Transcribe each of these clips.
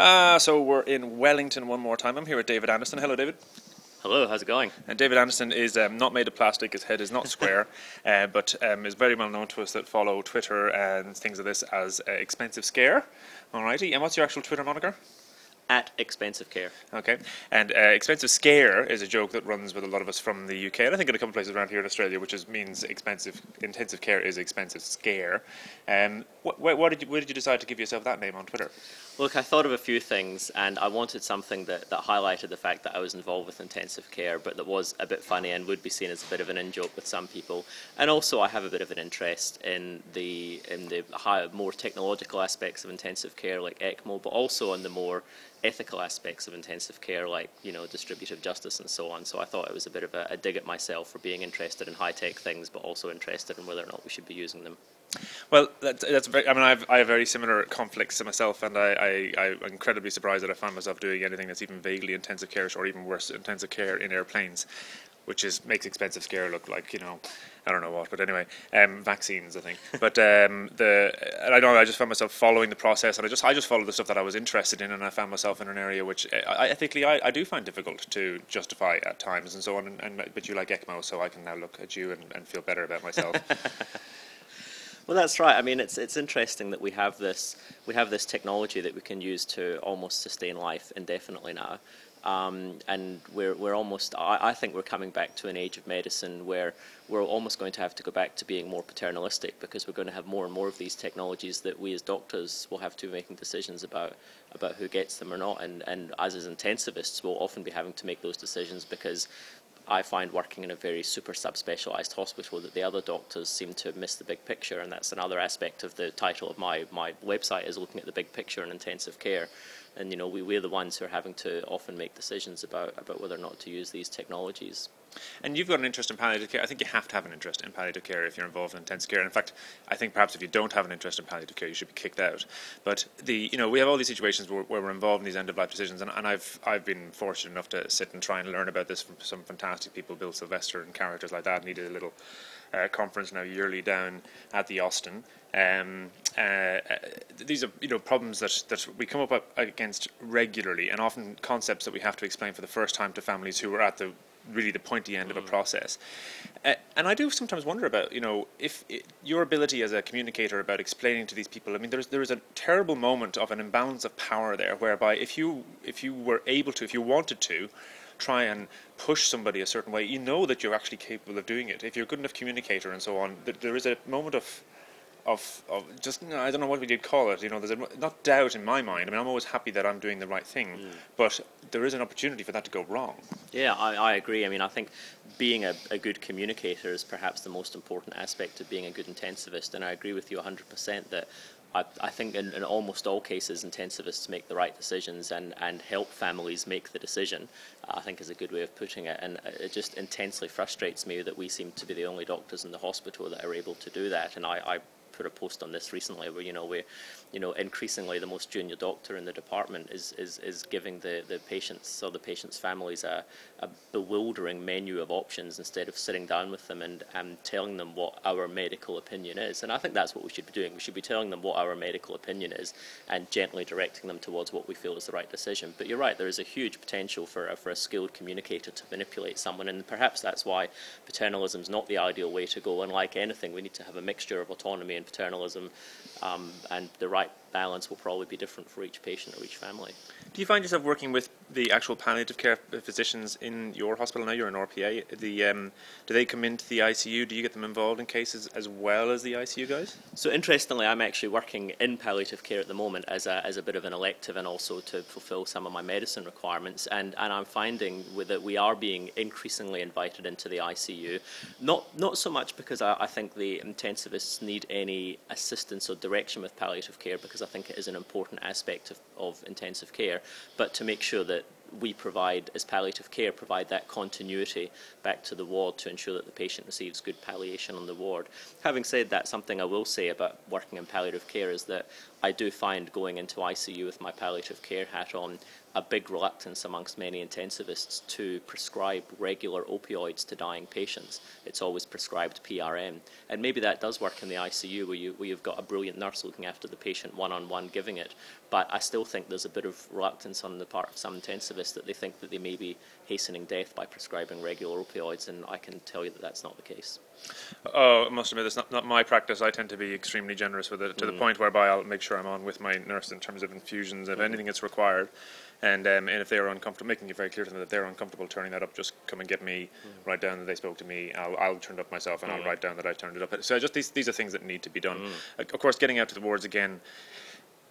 Uh, so we're in Wellington one more time. I'm here with David Anderson. Hello, David. Hello, how's it going? And David Anderson is um, not made of plastic. His head is not square, uh, but um, is very well known to us that follow Twitter and things of this as uh, expensive scare. Alrighty. And what's your actual Twitter moniker? At expensive care. Okay. And uh, expensive scare is a joke that runs with a lot of us from the UK, and I think in a couple of places around here in Australia, which is, means expensive intensive care is expensive scare. Um, what, what did you, where did you decide to give yourself that name on Twitter? Look, I thought of a few things, and I wanted something that, that highlighted the fact that I was involved with intensive care, but that was a bit funny and would be seen as a bit of an in joke with some people. And also, I have a bit of an interest in the in the higher, more technological aspects of intensive care, like ECMO, but also on the more ethical aspects of intensive care, like you know distributive justice and so on. So I thought it was a bit of a, a dig at myself for being interested in high tech things, but also interested in whether or not we should be using them. Well, that's, that's very, I mean, I've, I have very similar conflicts to myself, and I, I, I'm incredibly surprised that I find myself doing anything that's even vaguely intensive care, or even worse, intensive care in airplanes, which is makes expensive scare look like you know, I don't know what, but anyway, um, vaccines, I think. But um, the I know I just found myself following the process, and I just I just followed the stuff that I was interested in, and I found myself in an area which I, ethically I, I do find difficult to justify at times, and so on. And, and but you like ECMO, so I can now look at you and, and feel better about myself. Well, that's right. I mean, it's it's interesting that we have this we have this technology that we can use to almost sustain life indefinitely now. Um, and we're, we're almost, I, I, think we're coming back to an age of medicine where we're almost going to have to go back to being more paternalistic because we're going to have more and more of these technologies that we as doctors will have to be making decisions about, about who gets them or not. And, and as as intensivists, we'll often be having to make those decisions because I find working in a very super subspecialized hospital that the other doctors seem to miss the big picture, and that's another aspect of the title of my, my website is looking at the big picture in intensive care. And you know, we, we're the ones who are having to often make decisions about, about whether or not to use these technologies. And you've got an interest in palliative care. I think you have to have an interest in palliative care if you're involved in intensive care. And in fact, I think perhaps if you don't have an interest in palliative care, you should be kicked out. But the you know we have all these situations where, where we're involved in these end of life decisions, and, and, I've I've been fortunate enough to sit and try and learn about this from some fantastic people, Bill Silvester and characters like that. And he did a little uh, conference now yearly down at the Austin. Um, uh, uh, these are you know problems that, that we come up against regularly, and often concepts that we have to explain for the first time to families who are at the really the pointy end of a mm. process. Uh, and I do sometimes wonder about, you know, if it, your ability as a communicator about explaining to these people. I mean, there's there is a terrible moment of an imbalance of power there, whereby if you if you were able to, if you wanted to, try and push somebody a certain way, you know that you're actually capable of doing it. If you're a good enough communicator and so on, there is a moment of of, of just you know, I don't know what we did call it. You know, there's a, not doubt in my mind. I mean, I'm always happy that I'm doing the right thing, mm. but there is an opportunity for that to go wrong. Yeah, I, I agree. I mean, I think being a, a, good communicator is perhaps the most important aspect of being a good intensivist, and I agree with you 100% that. I, I think in, in, almost all cases, intensivists make the right decisions and, and help families make the decision. I think is a good way of putting it, and it just intensely frustrates me that we seem to be the only doctors in the hospital that are able to do that. And I, I put a post on this recently where you know we you know increasingly the most junior doctor in the department is is, is giving the, the patients or the patients' families a, a bewildering menu of options instead of sitting down with them and, and telling them what our medical opinion is. And I think that's what we should be doing. We should be telling them what our medical opinion is and gently directing them towards what we feel is the right decision. But you're right, there is a huge potential for a, for a skilled communicator to manipulate someone, and perhaps that's why paternalism is not the ideal way to go. And like anything, we need to have a mixture of autonomy and paternalism, um, and the right balance will probably be different for each patient or each family. Do you find yourself working with the actual palliative care physicians in your hospital now? You're an RPA. The um, do they come into the ICU? Do you get them involved in cases as well as the ICU guys? So interestingly, I'm actually working in palliative care at the moment as a, as a bit of an elective and also to fulfil some of my medicine requirements. And, and I'm finding that we are being increasingly invited into the ICU. Not not so much because I, I think the intensivists need any assistance or direction with palliative care because I think it is an important aspect of, of intensive care, but to make sure that we provide, as palliative care, provide that continuity back to the ward to ensure that the patient receives good palliation on the ward. Having said that, something I will say about working in palliative care is that I do find going into ICU with my palliative care hat on a big reluctance amongst many intensivists to prescribe regular opioids to dying patients. It's always prescribed PRN. And maybe that does work in the ICU where, you, where you've got a brilliant nurse looking after the patient one on one giving it. But I still think there's a bit of reluctance on the part of some intensivists that they think that they may be hastening death by prescribing regular opioids, and I can tell you that that's not the case. Oh, I must admit, it's not, not my practice. I tend to be extremely generous with it to Mm. the point whereby I'll make sure I'm on with my nurse in terms of infusions, if Mm-hmm. anything is required. And, um, and if they're uncomfortable, making it very clear to them that they're uncomfortable turning that up, just come and get me, Mm. write down that they spoke to me. I'll, I'll turn it up myself and I'll write down that I turned it up. So just these, these are things that need to be done. Mm. Of course, getting out to the wards again,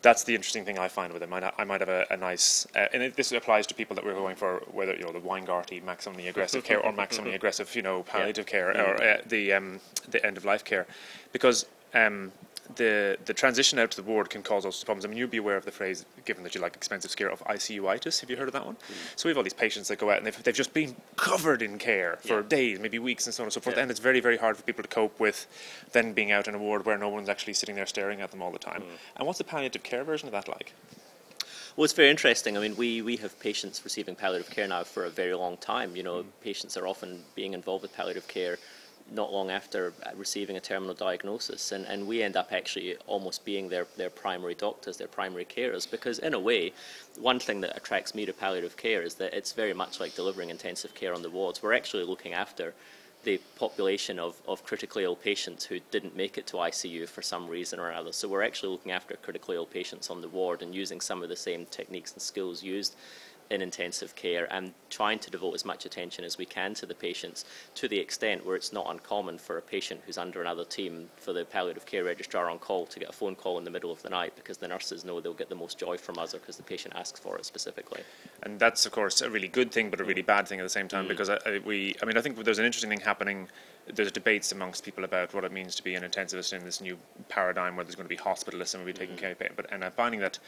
that's the interesting thing I find with them. I might, I might have a, a nice, uh, and it, this applies to people that we're going for, whether you know the Weingarty maximally aggressive care or maximally aggressive, you know, palliative care or uh, the um, the end of life care, because um, the the transition out to the ward can cause all sorts of problems. I mean, you'd be aware of the phrase, given that you like expensive scare, of ICUitis. Have you heard of that one? Mm. So we have all these patients that go out and they've, they've just been covered in care for Yeah. days, maybe weeks, and so on and so forth. Yeah. And it's very very hard for people to cope with then being out in a ward where no one's actually sitting there staring at them all the time. Mm. And what's the palliative care version of that like? Well, it's very interesting. I mean, we, we have patients receiving palliative care now for a very long time. You know, mm. patients are often being involved with palliative care not long after uh, receiving a terminal diagnosis, and, and we end up actually almost being their, their primary doctors, their primary carers, because in a way, one thing that attracts me to palliative care is that it's very much like delivering intensive care on the wards. We're actually looking after the population of, of critically ill patients who didn't make it to ICU for some reason or other. So we're actually looking after critically ill patients on the ward and using some of the same techniques and skills used in intensive care and trying to devote as much attention as we can to the patients to the extent where it's not uncommon for a patient who's under another team for the palliative care registrar on call to get a phone call in the middle of the night because the nurses know they'll get the most joy from us or because the patient asks for it specifically. and that's of course a really good thing, but a really bad thing at the same time mm. because I, I, we, I mean, I think there's an interesting thing happening. There's debates amongst people about what it means to be an intensivist in this new paradigm where there's going to be hospitalists and we'll be taking mm. care of, patients. but and I'm finding that.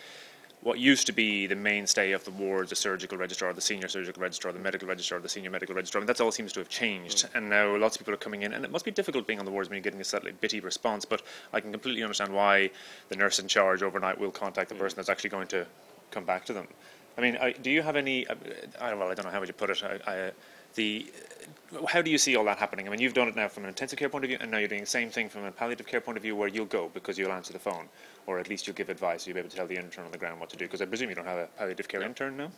What used to be the mainstay of the ward, the surgical registrar, the senior surgical registrar, the medical registrar, the senior medical registrar, I mean, that all seems to have changed. Mm. And now lots of people are coming in, and it must be difficult being on the wards when you're getting a slightly bitty response, but I can completely understand why the nurse in charge overnight will contact the mm. person that's actually going to come back to them. I mean, I, do you have any? I, I, well, I don't know how would you put it. I, I, the how do you see all that happening? I mean, you've done it now from an intensive care point of view, and now you're doing the same thing from a palliative care point of view, where you'll go because you'll answer the phone, or at least you'll give advice. You'll be able to tell the intern on the ground what to do. Because I presume you don't have a palliative care intern now.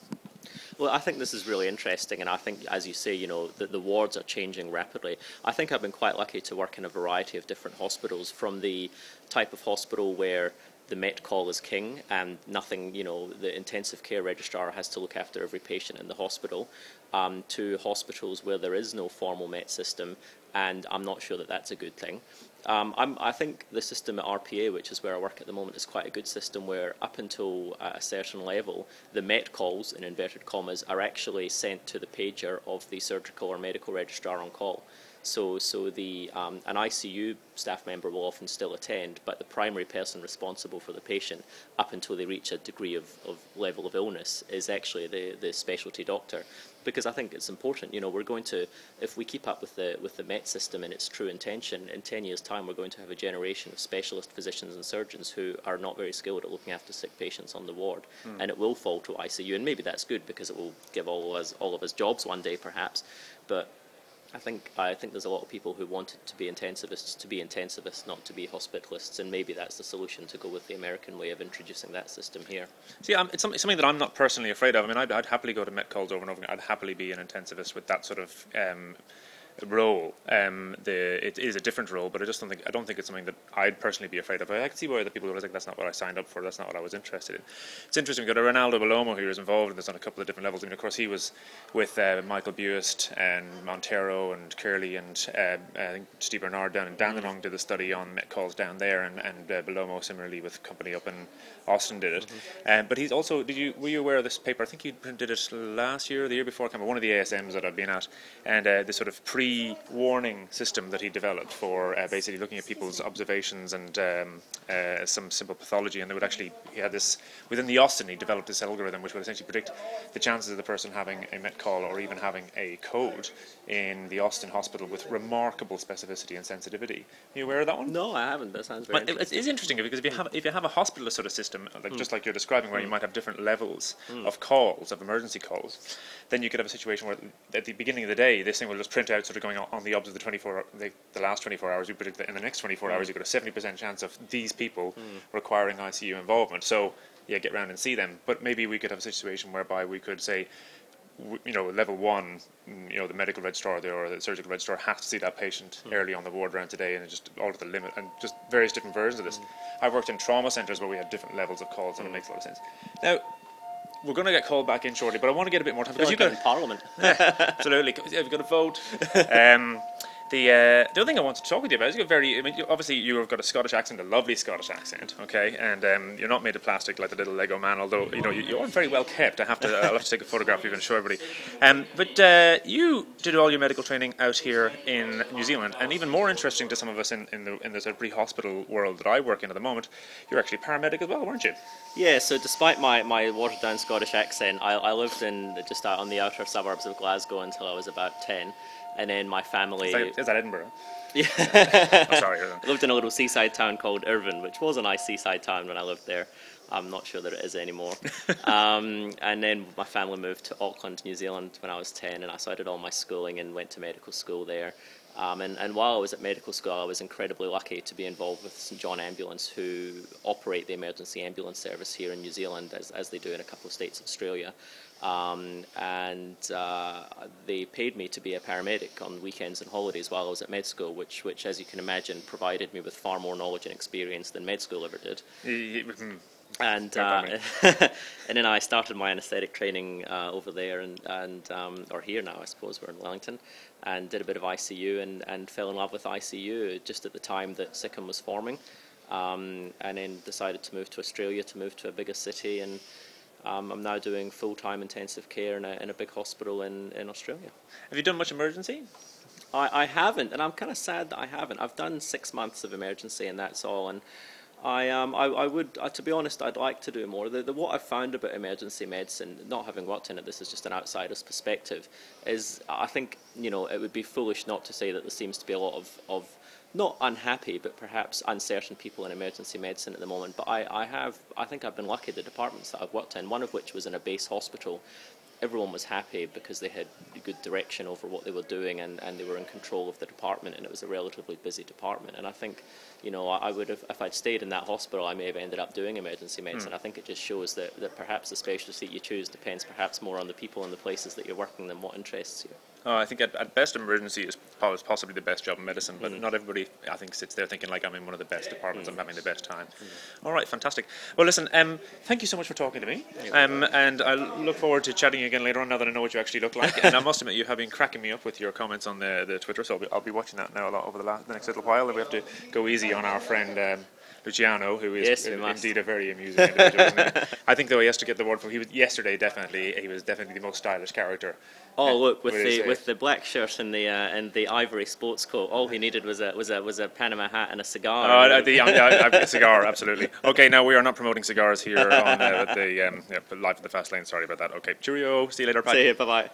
Well, I think this is really interesting, and I think, as you say, you know, the, the wards are changing rapidly. I think I've been quite lucky to work in a variety of different hospitals, from the type of hospital where the Met call is king and nothing, you know, the intensive care registrar has to look after every patient in the hospital, um, to hospitals where there is no formal Met system, and I'm not sure that that's a good thing. Um, I think the system at RPA, which is where I work at the moment, is quite a good system where, up until uh, a certain level, the Met calls, in inverted commas, are actually sent to the pager of the surgical or medical registrar on call. So, so the um, an ICU staff member will often still attend, but the primary person responsible for the patient, up until they reach a degree of, of level of illness, is actually the, the specialty doctor. Because I think it's important. You know, we're going to, if we keep up with the with the Met system and its true intention, in ten years' time, we're going to have a generation of specialist physicians and surgeons who are not very skilled at looking after sick patients on the ward, hmm. and it will fall to ICU. And maybe that's good because it will give all of us all of us jobs one day, perhaps. But I think I think there's a lot of people who wanted to be intensivists to be intensivists, not to be hospitalists, and maybe that's the solution to go with the American way of introducing that system here. See, um, it's something, something that I'm not personally afraid of. I mean, I'd, I'd happily go to Met calls over and over again. I'd happily be an intensivist with that sort of um, role. Um, the, it is a different role, but I just don't think I don't think it's something that I'd personally be afraid of. I can see why other people are like, that's not what I signed up for. That's not what I was interested in. It's interesting. We've got a Rinaldo Bellomo who was involved in this on a couple of different levels. I mean, of course, he was with uh, Michael Buist and Montero and Curley and uh, I think Steve Bernard down in Dandenong did the study on Met calls down there, and, and uh, Balomo similarly with company up in Austin did it. Um, but he's also did you were you aware of this paper? I think you did it last year or the year before. I can't remember one of the ASMs that I've been at, and uh, the sort of pre pre-warning system that he developed for uh, basically looking at people's observations and um, uh, some simple pathology, and they would actually he had this within the Austin. He developed this algorithm which would essentially predict the chances of the person having a met call or even having a code in the Austin hospital with remarkable specificity and sensitivity. Are you aware of that one? No, I haven't. That sounds very But it- interesting. it is interesting because if you have if you have a hospital sort of system, like just like you're describing, where you might have different levels of calls of emergency calls, then you could have a situation where at the beginning of the day, this thing will just print out sort of going on, on the obs of the 24 the, the last 24 hours. You predict that in the next 24 mm. hours, you've got a 70% chance of these people mm. requiring ICU involvement. So yeah, get round and see them. But maybe we could have a situation whereby we could say. You know, level one, mm, you know, the medical registrar there or the surgical registrar has to see that patient mm. early on the ward round today, and just alter the limit and just various different versions of this. I've worked in trauma centres where we had different levels of calls, and it makes a lot of sense. Now, we're going to get called back in shortly, but I want to get a bit more time because like you've got in Parliament. absolutely. Yeah, we've got a vote. um, the uh, the other thing I want to talk with you about is you're very. I mean, you, obviously you've got a Scottish accent, a lovely Scottish accent, okay, and um, you're not made of plastic like the little Lego man. Although you know you, you are very well kept. I have to. I'll have to take a photograph of you and show everybody. Um, but uh, you did all your medical training out here in New Zealand, and even more interesting to some of us in, in the in the sort of pre-hospital world that I work in at the moment, you're actually paramedic as well, weren't you? Yeah, so despite my, my watered down Scottish accent, I, I lived in just out on the outer suburbs of Glasgow until I was about 10. And then my family. Is that Edinburgh? Yeah. I'm sorry. I lived in a little seaside town called Irvine, which was a nice seaside town when I lived there. I'm not sure that it is anymore. um, and then my family moved to Auckland, New Zealand when I was 10, and I started all my schooling and went to medical school there. Um, and, and while I was at medical school, I was incredibly lucky to be involved with St John Ambulance, who operate the emergency ambulance service here in New Zealand, as, as they do in a couple of states of Australia. Um, and uh, they paid me to be a paramedic on weekends and holidays while I was at med school, which, which, as you can imagine, provided me with far more knowledge and experience than med school ever did. And uh, and then I started my anaesthetic training uh, over there, and, and um, or here now, I suppose we're in Wellington, and did a bit of ICU and, and fell in love with ICU just at the time that SICM was forming, um, and then decided to move to Australia to move to a bigger city, and um, I'm now doing full time intensive care in a, in a big hospital in, in Australia. Have you done much emergency? I, I haven't, and I'm kind of sad that I haven't. I've done six months of emergency, and that's all. And I, um, I, I would, uh, to be honest, I'd like to do more. The, the, what I've found about emergency medicine, not having worked in it, this is just an outsider's perspective, is I think you know it would be foolish not to say that there seems to be a lot of, of not unhappy, but perhaps uncertain people in emergency medicine at the moment. But I, I have, I think I've been lucky. The departments that I've worked in, one of which was in a base hospital, everyone was happy because they had good direction over what they were doing and, and they were in control of the department and it was a relatively busy department. And I think you know I, I would have if I'd stayed in that hospital I may have ended up doing emergency hmm. medicine. I think it just shows that, that perhaps the specialty you choose depends perhaps more on the people and the places that you're working than what interests you Oh, I think at, at best emergency is po- is possibly the best job in medicine, but not everybody I think sits there thinking like I'm in one of the best departments. I'm having the best time. All right, fantastic. Well, listen, um, thank you so much for talking to me, um, and I look forward to chatting again later on. Now that I know what you actually look like, and I must admit you have been cracking me up with your comments on the, the Twitter, so I'll be, I'll be watching that now a lot over the, la- the next little while. And we have to go easy on our friend. Um, Luciano, who is Yes, in- indeed a very amusing individual. isn't he? I think though he has to get the word from he was yesterday definitely he was definitely the most stylish character. Oh look, with What did he the with the black shirt and the uh, and the ivory sports coat, all he needed was a was a was a Panama hat and a cigar. Oh, uh, the, um, uh, uh, cigar, absolutely. Okay, now we are not promoting cigars here on uh, the um, yeah, live at the fast lane. Sorry about that. Okay, cheerio. See you later. Bye. Say bye bye.